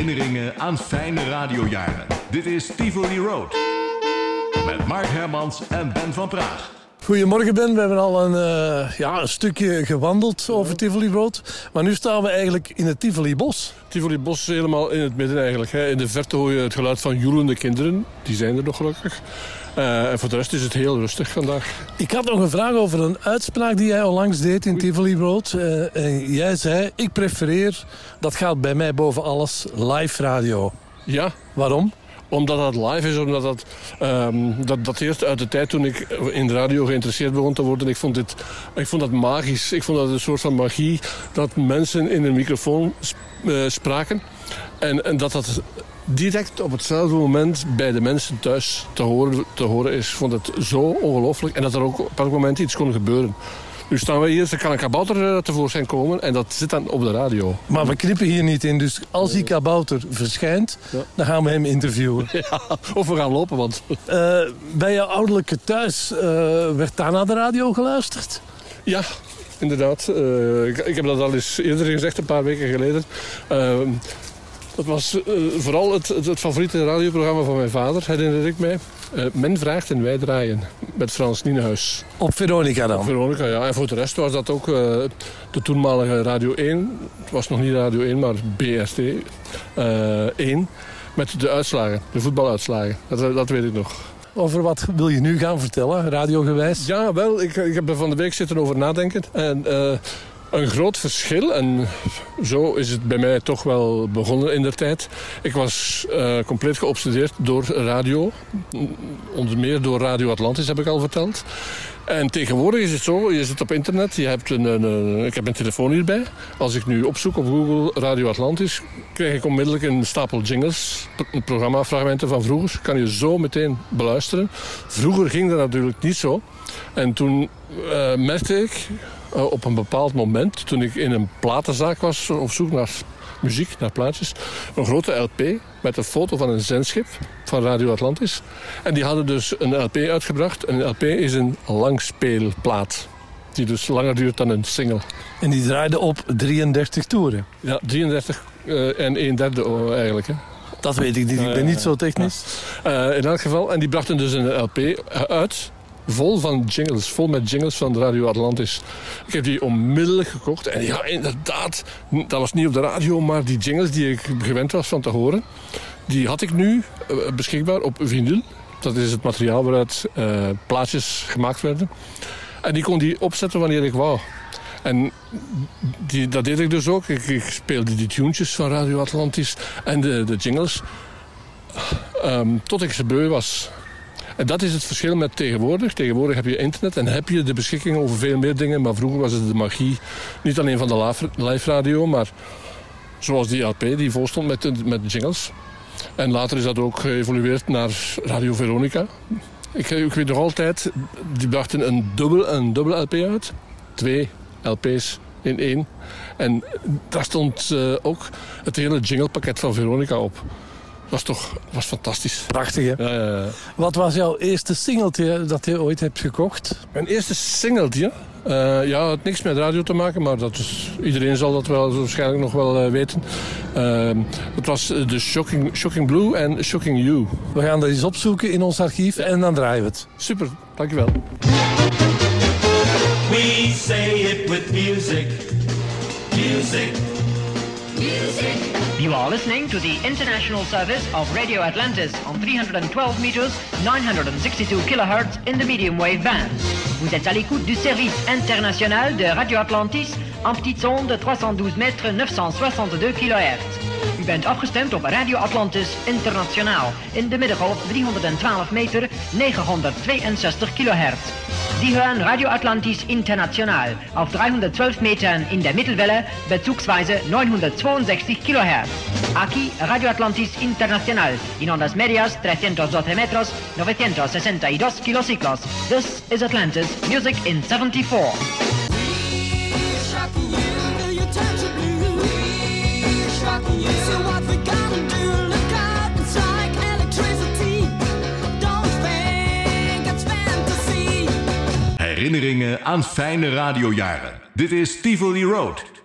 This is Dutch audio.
Herinneringen aan fijne radiojaren. Dit is Tivoli Road. Met Mark Hermans en Ben van Praag. Goedemorgen Ben, we hebben al een, uh, ja, een stukje gewandeld over Tivoli Road. Maar nu staan we eigenlijk in het Tivoli Bos. Tivoli Bos helemaal in het midden eigenlijk. Hè. In de verte hoor je het geluid van joelende kinderen. Die zijn er nog gelukkig. Uh, en voor de rest is het heel rustig vandaag. Ik had nog een vraag over een uitspraak die jij onlangs deed in Tivoli Road. Uh, en jij zei, ik prefereer, dat gaat bij mij boven alles, live radio. Ja. Waarom? Omdat dat live is, omdat dat, um, dat dateert uit de tijd toen ik in de radio geïnteresseerd begon te worden. Ik vond, dit, ik vond dat magisch. Ik vond dat een soort van magie dat mensen in een microfoon uh, spraken. En, en dat dat direct op hetzelfde moment bij de mensen thuis te horen, te horen is. Ik vond het zo ongelooflijk. En dat er ook op elk moment iets kon gebeuren. Nu staan we hier, er kan een kabouter tevoorschijn komen en dat zit dan op de radio. Maar we knippen hier niet in, dus als die kabouter verschijnt, ja. dan gaan we hem interviewen. Ja, of we gaan lopen, want... Uh, bij jouw ouderlijke thuis, uh, werd daar naar de radio geluisterd? Ja, inderdaad. Uh, ik, ik, heb dat al eens eerder gezegd, een paar weken geleden. Dat was uh, vooral het, het, het, favoriete radioprogramma van mijn vader, herinner ik mij. Uh, Men vraagt en wij draaien, met Frans Nienhuis. Op Veronica dan? Op Veronica, ja. En voor de rest was dat ook uh, de toenmalige Radio 1. Het was nog niet Radio 1, maar BRT 1. Met de uitslagen, de voetbaluitslagen. Dat, dat weet ik nog. Over wat wil je nu gaan vertellen, radiogewijs? Ja, wel, ik, ik heb er van de week zitten over nadenken. En een groot verschil. En zo is het bij mij toch wel begonnen in de tijd. Ik was uh, compleet geobsedeerd door radio. Onder meer door Radio Atlantis, heb ik al verteld. En tegenwoordig is het zo, je zit op internet, je hebt een, een, ik heb een telefoon hierbij. Als ik nu opzoek op Google Radio Atlantis, krijg ik onmiddellijk een stapel jingles, programmafragmenten van vroeger. Kan je zo meteen beluisteren. Vroeger ging dat natuurlijk niet zo. En toen uh, merkte ik, uh, op een bepaald moment, toen ik in een platenzaak was op zoek naar muziek, naar plaatjes, een grote LP met een foto van een zendschip van Radio Atlantis. En die hadden dus een LP uitgebracht. Een LP is een langspeelplaat. Die dus langer duurt dan een single. En die draaide op 33 toeren? Ja, 33 uh, en een derde oh, eigenlijk. Hè. Dat weet ik niet, ik ben niet zo technisch. Uh, in elk geval, en die brachten dus een LP uit vol van jingles, vol met jingles van Radio Atlantis. Ik heb die onmiddellijk gekocht. En ja, inderdaad, dat was niet op de radio, maar die jingles die ik gewend was van te horen, die had ik nu uh, beschikbaar op vinyl. Dat is het materiaal waaruit uh, plaatjes gemaakt werden. En die kon die opzetten wanneer ik wou. En die, dat deed ik dus ook. Ik, ik, speelde die tunes van Radio Atlantis en de, de jingles. Um, tot ik ze beu was. En dat is het verschil met tegenwoordig. Tegenwoordig heb je internet en heb je de beschikking over veel meer dingen. Maar vroeger was het de magie, niet alleen van de live radio, maar zoals die LP die vol stond met, met jingles. En later is dat ook geëvolueerd naar Radio Veronica. Ik, ik weet nog altijd, die brachten een dubbel, een dubbel LP uit. Twee LP's in één. En daar stond uh, ook het hele jinglepakket van Veronica op was toch was fantastisch. Prachtig, hè? Ja, ja, ja. Wat was jouw eerste singeltje dat je ooit hebt gekocht? Mijn eerste singeltje? Uh, ja, het had niks met radio te maken, maar dat is, iedereen zal dat wel waarschijnlijk nog wel uh, weten. Uh, dat was de Shocking, Shocking Blue en Shocking You. We gaan dat eens opzoeken in ons archief en dan draaien we het. Super, dankjewel. We say it with music. Music. You are listening to the international service of Radio Atlantis on 312 meters, 962 kilohertz in the medium wave band. Vous êtes à l'écoute du service international de Radio Atlantis en petite sonde 312 mètres, 962 kilohertz. U bent afgestemd op Radio Atlantis Internationaal in de middengolf 312 meter, 962 kilohertz. Sie hören Radio Atlantis International auf 312 Metern in der Mittelwelle bezugsweise 962 kHz. Aquí Radio Atlantis Internacional in ondas medias 312 metros 962 kilociclos. This is Atlantis Music in 74. Herinneringen aan fijne radiojaren. Dit is Tivoli Road.